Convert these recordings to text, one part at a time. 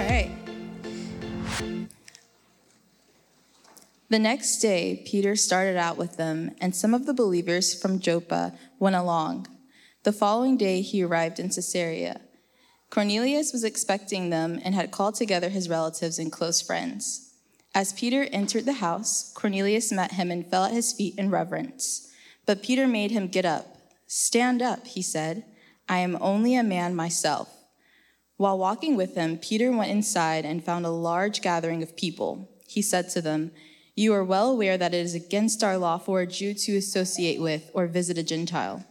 All right. The next day, Peter started out with them, and some of the believers from Joppa went along. The following day, he arrived in Caesarea. Cornelius was expecting them and had called together his relatives and close friends. As Peter entered the house, Cornelius met him and fell at his feet in reverence. But Peter made him get up. Stand up, he said. I am only a man myself. While walking with them, Peter went inside and found a large gathering of people. He said to them, You are well aware that it is against our law for a Jew to associate with or visit a Gentile.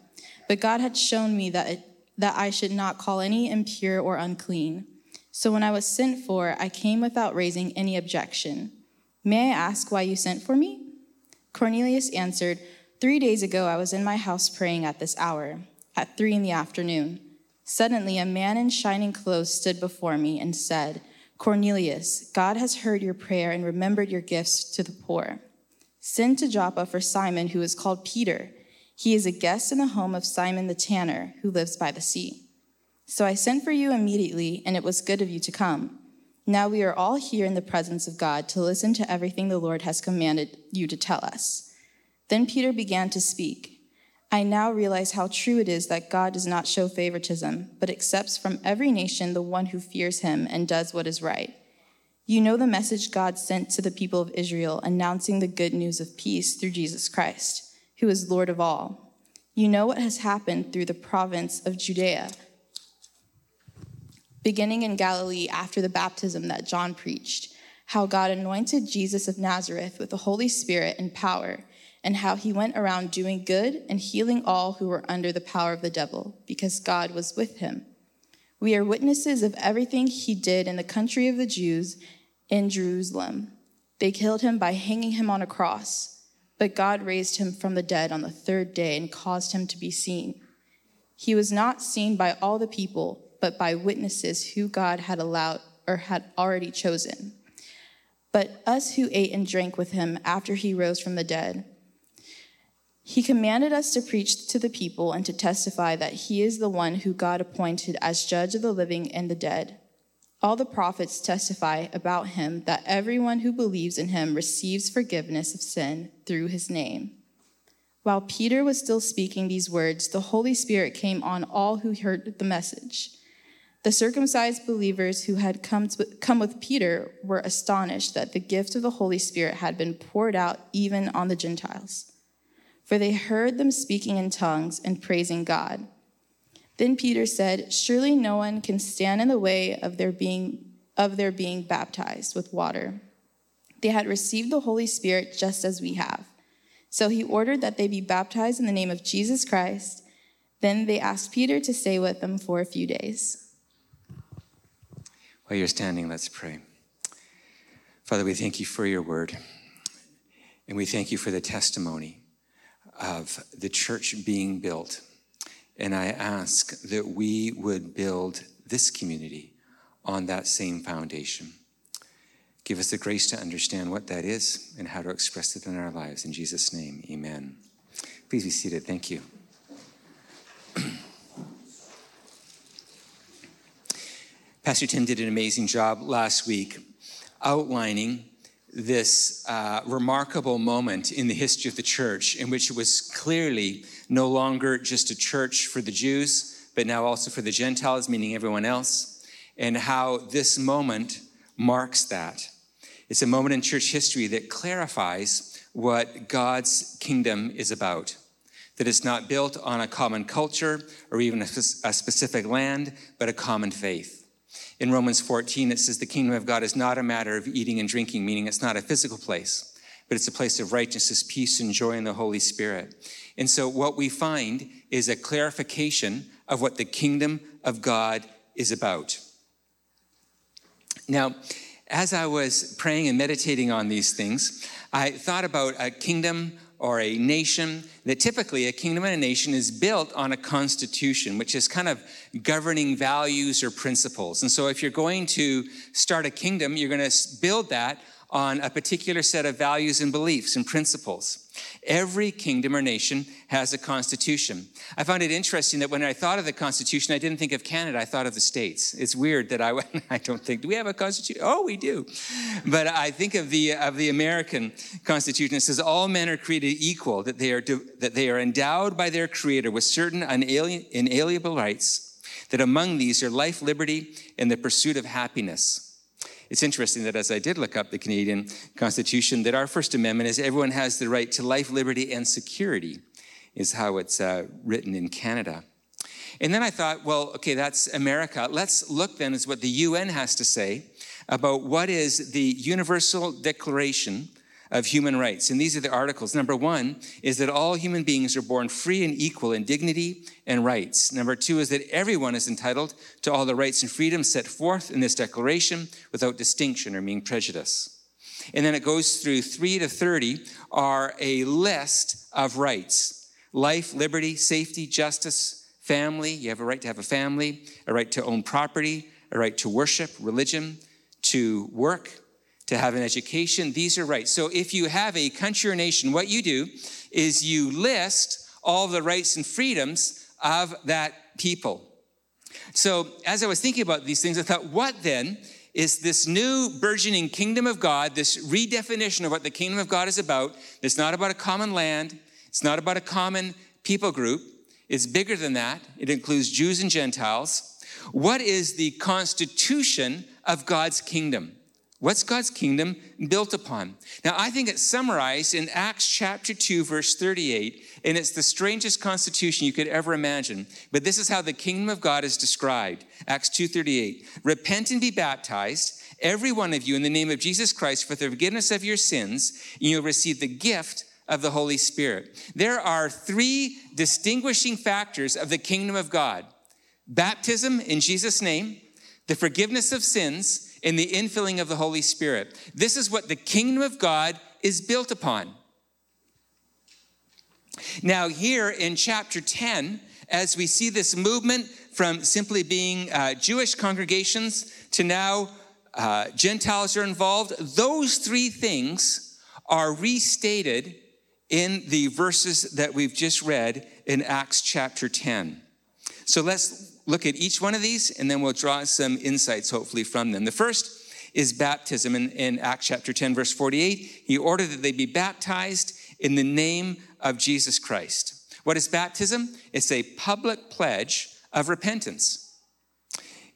But God had shown me that, it, that I should not call any impure or unclean. So when I was sent for, I came without raising any objection. May I ask why you sent for me? Cornelius answered, Three days ago I was in my house praying at this hour, at three in the afternoon. Suddenly a man in shining clothes stood before me and said, Cornelius, God has heard your prayer and remembered your gifts to the poor. Send to Joppa for Simon, who is called Peter. He is a guest in the home of Simon the tanner, who lives by the sea. So I sent for you immediately, and it was good of you to come. Now we are all here in the presence of God to listen to everything the Lord has commanded you to tell us. Then Peter began to speak. I now realize how true it is that God does not show favoritism, but accepts from every nation the one who fears him and does what is right. You know the message God sent to the people of Israel, announcing the good news of peace through Jesus Christ, who is Lord of all. You know what has happened through the province of Judea beginning in Galilee after the baptism that John preached, how God anointed Jesus of Nazareth with the Holy Spirit and power, and how he went around doing good and healing all who were under the power of the devil, because God was with him. We are witnesses of everything he did in the country of the Jews in Jerusalem. They killed him by hanging him on a cross, but God raised him from the dead on the third day and caused him to be seen. He was not seen by all the people but by witnesses who God had allowed or had already chosen. But us who ate and drank with him after he rose from the dead, he commanded us to preach to the people and to testify that he is the one who God appointed as judge of the living and the dead. All the prophets testify about him that everyone who believes in him receives forgiveness of sin through his name. While Peter was still speaking these words, the Holy Spirit came on all who heard the message. The circumcised believers who had come, to, come with Peter were astonished that the gift of the Holy Spirit had been poured out even on the Gentiles. For they heard them speaking in tongues and praising God. Then Peter said, Surely no one can stand in the way of their being, of their being baptized with water. They had received the Holy Spirit just as we have. So he ordered that they be baptized in the name of Jesus Christ. Then they asked Peter to stay with them for a few days. While you're standing, let's pray. Father, we thank you for your word, and we thank you for the testimony of the church being built. And I ask that we would build this community on that same foundation. Give us the grace to understand what that is and how to express it in our lives. In Jesus' name, amen. Please be seated. Thank you. Pastor Tim did an amazing job last week outlining this uh, remarkable moment in the history of the church in which it was clearly no longer just a church for the Jews, but now also for the Gentiles, meaning everyone else, and how this moment marks that. It's a moment in church history that clarifies what God's kingdom is about. That it's not built on a common culture or even a, a specific land, but a common faith. In Romans 14, it says the kingdom of God is not a matter of eating and drinking, meaning it's not a physical place, but it's a place of righteousness, peace, and joy in the Holy Spirit. And so what we find is a clarification of what the kingdom of God is about. Now, as I was praying and meditating on these things, I thought about a kingdom or a nation, that typically a kingdom and a nation is built on a constitution, which is kind of governing values or principles. And so if you're going to start a kingdom, you're going to build that on a particular set of values and beliefs and principles. Every kingdom or nation has a constitution. I found it interesting that when I thought of the constitution, I didn't think of Canada, I thought of the states. It's weird that I, I don't think, do we have a constitution? Oh, we do. But I think of the, of the American constitution. It says all men are created equal, that they are, that they are endowed by their creator with certain inalienable rights, that among these are life, liberty, and the pursuit of happiness. It's interesting that as I did look up the Canadian Constitution, that our First Amendment is everyone has the right to life, liberty, and security, is how it's uh, written in Canada. And then I thought, well, okay, that's America. Let's look then at what the UN has to say about what is the Universal Declaration of human rights. And these are the articles. Number one is that all human beings are born free and equal in dignity and rights. Number two is that everyone is entitled to all the rights and freedoms set forth in this declaration without distinction or mean prejudice. And then it goes through 3 to 30 are a list of rights life, liberty, safety, justice, family. You have a right to have a family, a right to own property, a right to worship, religion, to work, to have an education. These are rights. So if you have a country or nation, what you do is you list all the rights and freedoms of that people. So as I was thinking about these things, I thought, what then is this new burgeoning kingdom of God, this redefinition of what the kingdom of God is about? It's not about a common land, it's not about a common people group. It's bigger than that. It includes Jews and Gentiles. What is the constitution of God's kingdom? What's God's kingdom built upon? Now, I think it's summarized in Acts chapter 2, verse 38, and it's the strangest constitution you could ever imagine. But this is how the kingdom of God is described. Acts 2:38. Repent and be baptized, every one of you, in the name of Jesus Christ for the forgiveness of your sins, and you'll receive the gift of the Holy Spirit. There are three distinguishing factors of the kingdom of God baptism in Jesus' name, the forgiveness of sins, in the infilling of the Holy Spirit. This is what the kingdom of God is built upon. Now, here in chapter 10, as we see this movement from simply being uh, Jewish congregations to now uh, Gentiles are involved, those three things are restated in the verses that we've just read in Acts chapter 10. So let's look at each one of these and then we'll draw some insights, hopefully, from them. The first is baptism. In, in Acts chapter 10, verse 48, he ordered that they be baptized in the name of Jesus Christ. What is baptism? It's a public pledge of repentance.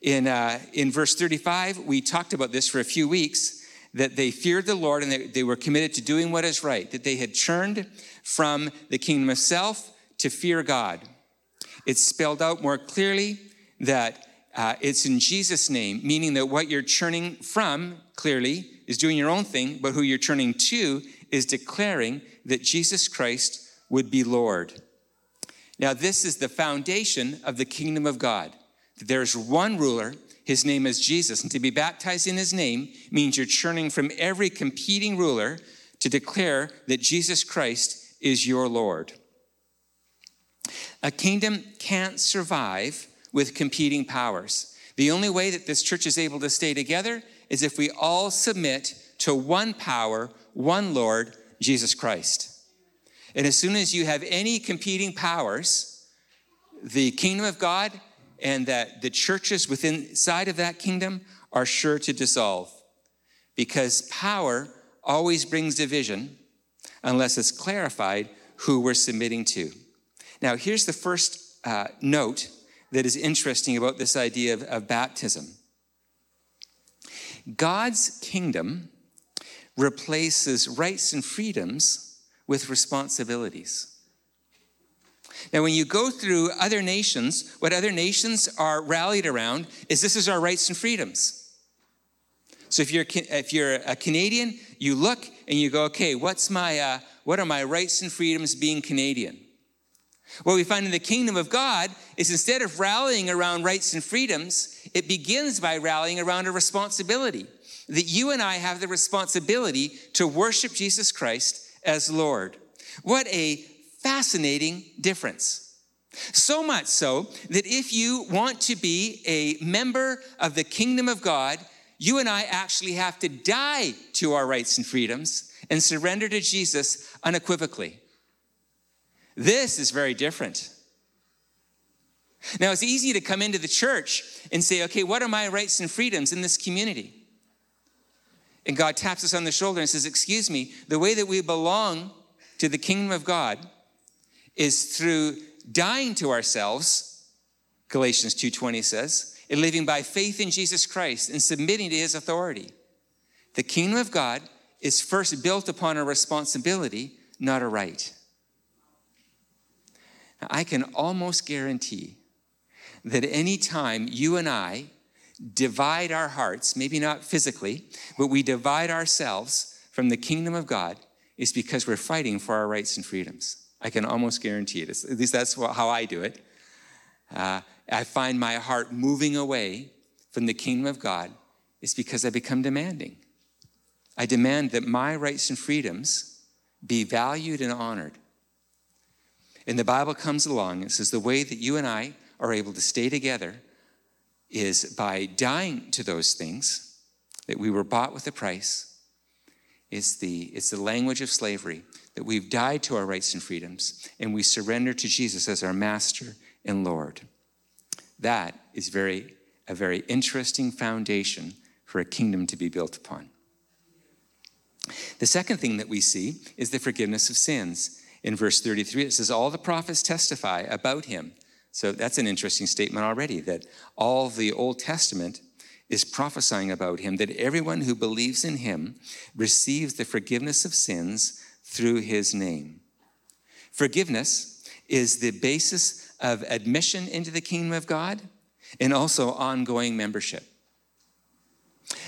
In, uh, in verse 35, we talked about this for a few weeks that they feared the Lord and they, they were committed to doing what is right, that they had turned from the kingdom of self to fear God. It's spelled out more clearly that uh, it's in Jesus' name, meaning that what you're turning from clearly is doing your own thing, but who you're turning to is declaring that Jesus Christ would be Lord. Now, this is the foundation of the kingdom of God. There's one ruler, his name is Jesus, and to be baptized in his name means you're churning from every competing ruler to declare that Jesus Christ is your Lord. A kingdom can't survive with competing powers. The only way that this church is able to stay together is if we all submit to one power, one Lord, Jesus Christ. And as soon as you have any competing powers, the kingdom of God and that the churches within inside of that kingdom are sure to dissolve because power always brings division unless it's clarified who we're submitting to. Now, here's the first uh, note that is interesting about this idea of, of baptism God's kingdom replaces rights and freedoms with responsibilities. Now, when you go through other nations, what other nations are rallied around is this is our rights and freedoms. So if you're if you're a Canadian, you look and you go, okay, what's my uh, what are my rights and freedoms being Canadian? What we find in the kingdom of God is instead of rallying around rights and freedoms, it begins by rallying around a responsibility. That you and I have the responsibility to worship Jesus Christ as Lord. What a fascinating difference. So much so that if you want to be a member of the kingdom of God, you and I actually have to die to our rights and freedoms and surrender to Jesus unequivocally. This is very different. Now, it's easy to come into the church and say, okay, what are my rights and freedoms in this community? And God taps us on the shoulder and says, excuse me, the way that we belong to the kingdom of God is through dying to ourselves, Galatians 2:20 says, and living by faith in Jesus Christ and submitting to his authority. The kingdom of God is first built upon a responsibility, not a right. I can almost guarantee that any time you and I divide our hearts, maybe not physically, but we divide ourselves from the kingdom of God, is because we're fighting for our rights and freedoms. I can almost guarantee it. At least that's how I do it. Uh, I find my heart moving away from the kingdom of God is because I become demanding. I demand that my rights and freedoms be valued and honored. And the Bible comes along and says the way that you and I are able to stay together is by dying to those things that we were bought with a price. It's the, it's the language of slavery that we've died to our rights and freedoms and we surrender to Jesus as our master and Lord. That is very, a very interesting foundation for a kingdom to be built upon. The second thing that we see is the forgiveness of sins. In verse 33, it says, All the prophets testify about him so that's an interesting statement already that all the Old Testament is prophesying about him, that everyone who believes in him receives the forgiveness of sins through his name. Forgiveness is the basis of admission into the kingdom of God and also ongoing membership.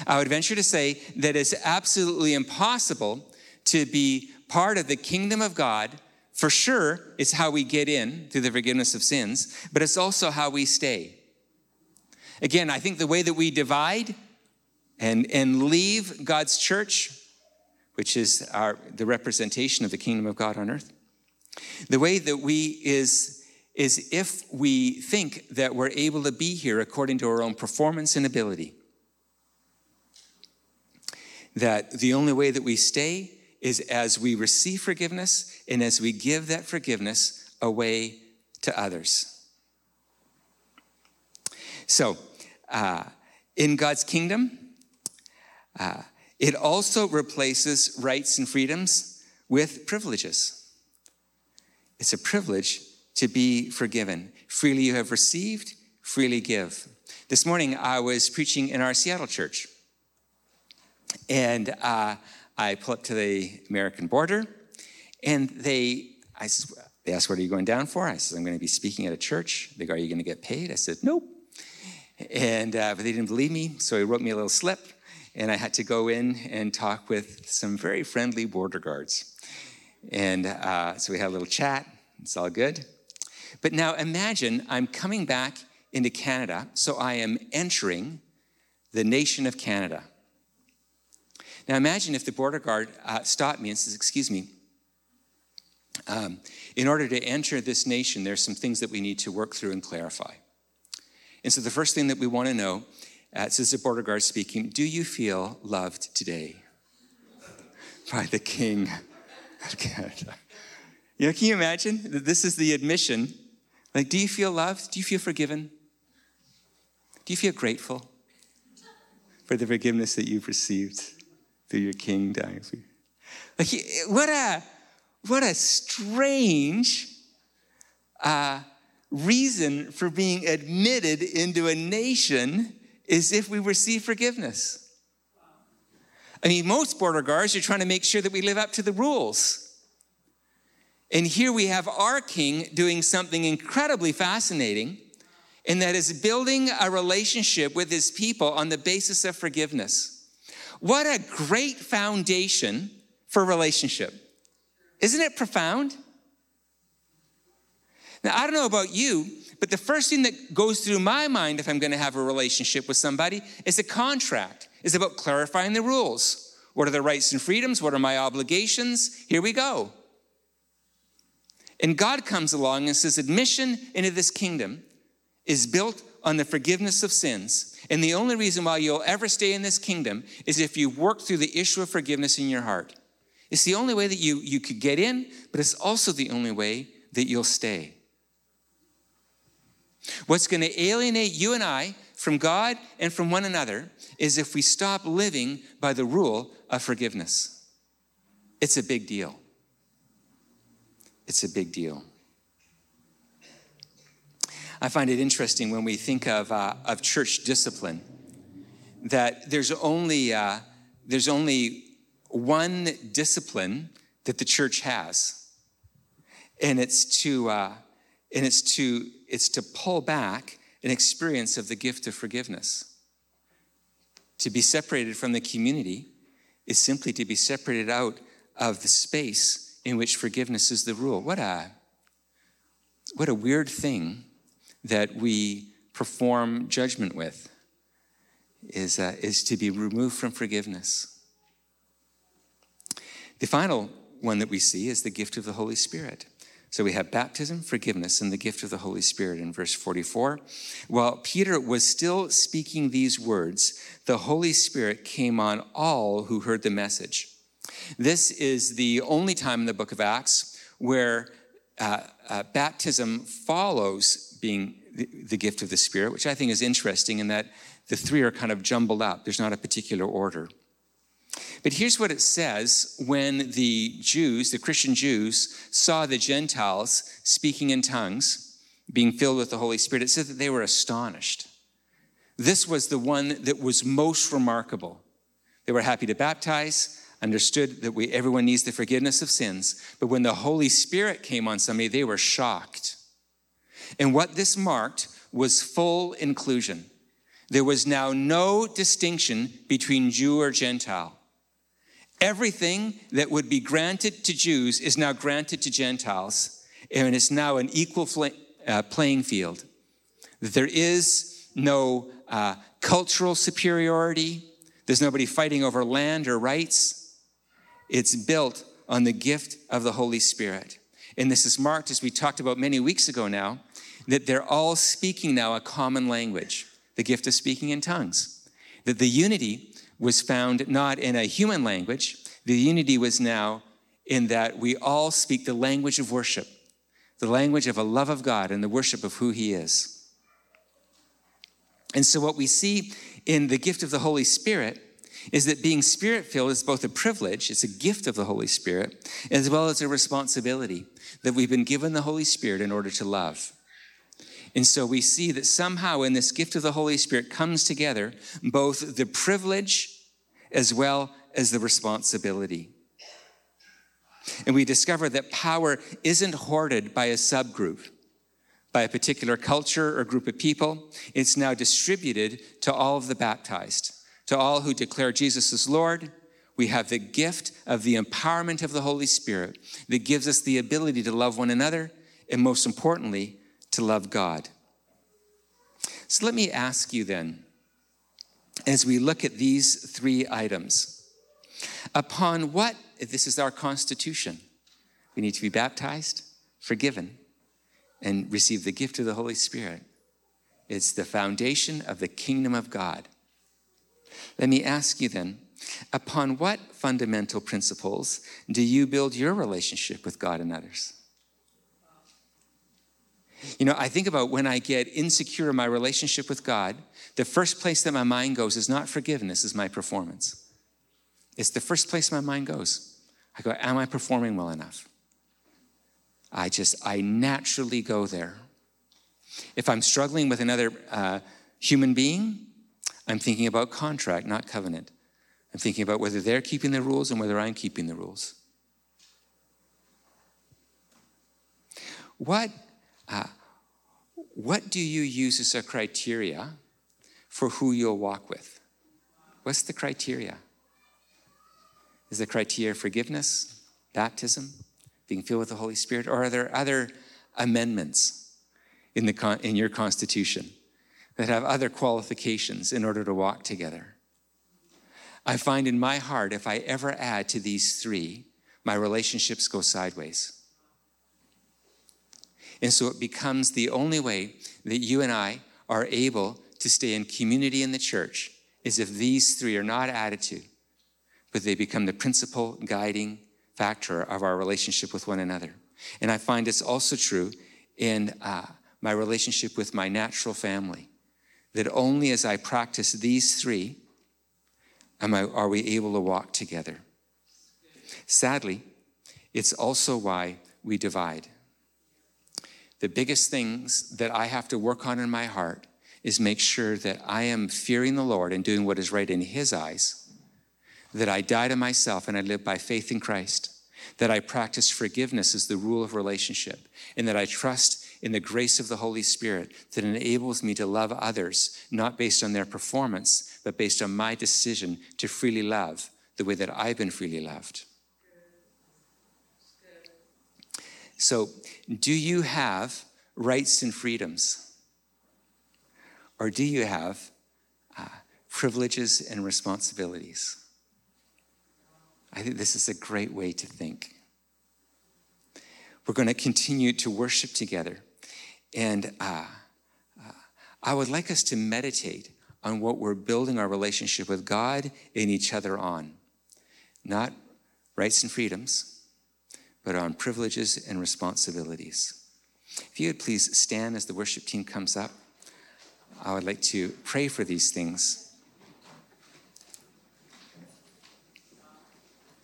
I would venture to say that it's absolutely impossible to be part of the kingdom of God for sure, it's how we get in through the forgiveness of sins, but it's also how we stay. Again, I think the way that we divide and, and leave God's church, which is our, the representation of the kingdom of God on earth, the way that we is, is if we think that we're able to be here according to our own performance and ability. That the only way that we stay is as we receive forgiveness and as we give that forgiveness away to others. So, uh, in God's kingdom, uh, it also replaces rights and freedoms with privileges. It's a privilege to be forgiven. Freely you have received, freely give. This morning I was preaching in our Seattle church, and uh, I pull up to the American border, and they, I they asked, What are you going down for? I said, I'm going to be speaking at a church. They go, Are you going to get paid? I said, Nope. And uh, but they didn't believe me, so he wrote me a little slip, and I had to go in and talk with some very friendly border guards. And uh, so we had a little chat. It's all good. But now imagine I'm coming back into Canada, so I am entering the nation of Canada. Now imagine if the border guard uh, stopped me and says, Excuse me, um, in order to enter this nation, there's some things that we need to work through and clarify. And so the first thing that we want to know, uh, says the border guard speaking, do you feel loved today by the King of Canada? You know, can you imagine that this is the admission? Like, do you feel loved? Do you feel forgiven? Do you feel grateful for the forgiveness that you've received? Through your king dying for. Like, what a, what a strange uh, reason for being admitted into a nation is if we receive forgiveness. I mean, most border guards are trying to make sure that we live up to the rules. And here we have our king doing something incredibly fascinating, and that is building a relationship with his people on the basis of forgiveness. What a great foundation for relationship. Isn't it profound? Now, I don't know about you, but the first thing that goes through my mind if I'm going to have a relationship with somebody is a contract. It's about clarifying the rules. What are the rights and freedoms? What are my obligations? Here we go. And God comes along and says, admission into this kingdom is built on the forgiveness of sins. And the only reason why you'll ever stay in this kingdom is if you work through the issue of forgiveness in your heart. It's the only way that you, you could get in, but it's also the only way that you'll stay. What's going to alienate you and I from God and from one another is if we stop living by the rule of forgiveness. It's a big deal. It's a big deal. I find it interesting when we think of, uh, of church discipline that there's only, uh, there's only one discipline that the church has, and it's to, uh, and it's to, it's to pull back an experience of the gift of forgiveness. To be separated from the community is simply to be separated out of the space in which forgiveness is the rule. What a, what a weird thing that we perform judgment with is, uh, is to be removed from forgiveness. The final one that we see is the gift of the Holy Spirit. So we have baptism, forgiveness, and the gift of the Holy Spirit in verse 44. While Peter was still speaking these words, the Holy Spirit came on all who heard the message. This is the only time in the book of Acts where uh, uh, baptism follows being the, the gift of the Spirit, which I think is interesting in that the three are kind of jumbled up. There's not a particular order. But here's what it says when the Jews, the Christian Jews, saw the Gentiles speaking in tongues, being filled with the Holy Spirit. It says that they were astonished. This was the one that was most remarkable. They were happy to baptize, understood that we, everyone needs the forgiveness of sins. But when the Holy Spirit came on somebody, they were shocked. And what this marked was full inclusion. There was now no distinction between Jew or Gentile. Everything that would be granted to Jews is now granted to Gentiles, and it's now an equal uh, playing field. There is no uh, cultural superiority, there's nobody fighting over land or rights. It's built on the gift of the Holy Spirit. And this is marked, as we talked about many weeks ago now, that they're all speaking now a common language, the gift of speaking in tongues. That the unity was found not in a human language, the unity was now in that we all speak the language of worship, the language of a love of God and the worship of who He is. And so, what we see in the gift of the Holy Spirit is that being spirit filled is both a privilege, it's a gift of the Holy Spirit, as well as a responsibility that we've been given the Holy Spirit in order to love. And so we see that somehow in this gift of the Holy Spirit comes together both the privilege as well as the responsibility. And we discover that power isn't hoarded by a subgroup, by a particular culture or group of people. It's now distributed to all of the baptized, to all who declare Jesus as Lord. We have the gift of the empowerment of the Holy Spirit that gives us the ability to love one another and, most importantly, to love God. So let me ask you then, as we look at these three items, upon what, this is our constitution, we need to be baptized, forgiven, and receive the gift of the Holy Spirit. It's the foundation of the kingdom of God. Let me ask you then, upon what fundamental principles do you build your relationship with God and others? You know, I think about when I get insecure in my relationship with God, the first place that my mind goes is not forgiveness, is my performance. It's the first place my mind goes. I go, Am I performing well enough? I just, I naturally go there. If I'm struggling with another uh, human being, I'm thinking about contract, not covenant. I'm thinking about whether they're keeping the rules and whether I'm keeping the rules. What uh, what do you use as a criteria for who you'll walk with? What's the criteria? Is the criteria forgiveness, baptism, being filled with the Holy Spirit, or are there other amendments in, the, in your constitution that have other qualifications in order to walk together? I find in my heart, if I ever add to these three, my relationships go sideways. And so it becomes the only way that you and I are able to stay in community in the church is if these three are not to, but they become the principal guiding factor of our relationship with one another. And I find it's also true in uh, my relationship with my natural family that only as I practice these three am I, are we able to walk together. Sadly, it's also why we divide. The biggest things that I have to work on in my heart is make sure that I am fearing the Lord and doing what is right in His eyes, that I die to myself and I live by faith in Christ, that I practice forgiveness as the rule of relationship, and that I trust in the grace of the Holy Spirit that enables me to love others, not based on their performance, but based on my decision to freely love the way that I've been freely loved. So, do you have rights and freedoms? Or do you have uh, privileges and responsibilities? I think this is a great way to think. We're going to continue to worship together. And uh, uh, I would like us to meditate on what we're building our relationship with God and each other on. Not rights and freedoms, but on privileges and responsibilities. If you would please stand as the worship team comes up, I would like to pray for these things.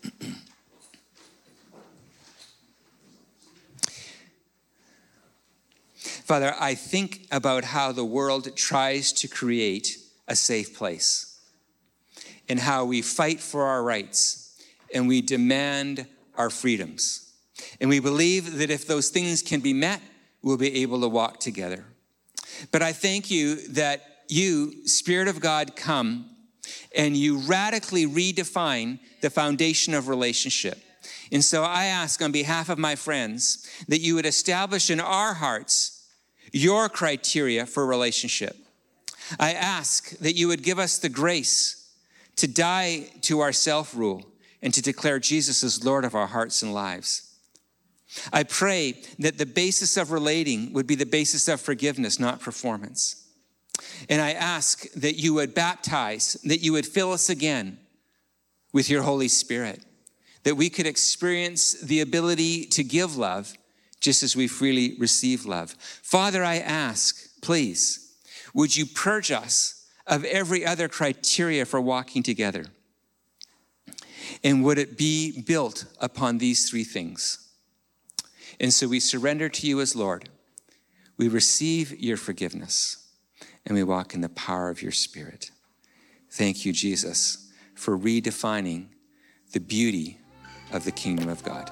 Father, I think about how the world tries to create a safe place and how we fight for our rights and we demand our freedoms. And we believe that if those things can be met, we'll be able to walk together. But I thank you that you, Spirit of God, come and you radically redefine the foundation of relationship. And so I ask on behalf of my friends that you would establish in our hearts your criteria for relationship. I ask that you would give us the grace to die to our self rule and to declare Jesus as Lord of our hearts and lives. I pray that the basis of relating would be the basis of forgiveness, not performance. And I ask that you would baptize, that you would fill us again with your Holy Spirit, that we could experience the ability to give love just as we freely receive love. Father, I ask, please, would you purge us of every other criteria for walking together? And would it be built upon these three things? And so we surrender to you as Lord. We receive your forgiveness and we walk in the power of your Spirit. Thank you, Jesus, for redefining the beauty of the kingdom of God.